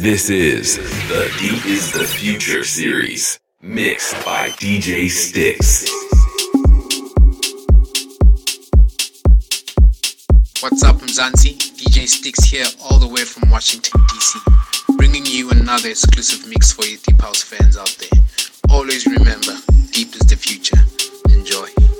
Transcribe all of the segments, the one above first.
This is the Deep is the Future series, mixed by DJ Styxx. What's up, Mzansi? DJ Styxx here, all the way from Washington, D.C., bringing you another exclusive mix for you Deep House fans out there. Always remember, Deep is the future. Enjoy.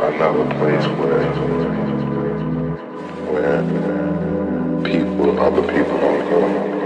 Another place where where people, other people don't go.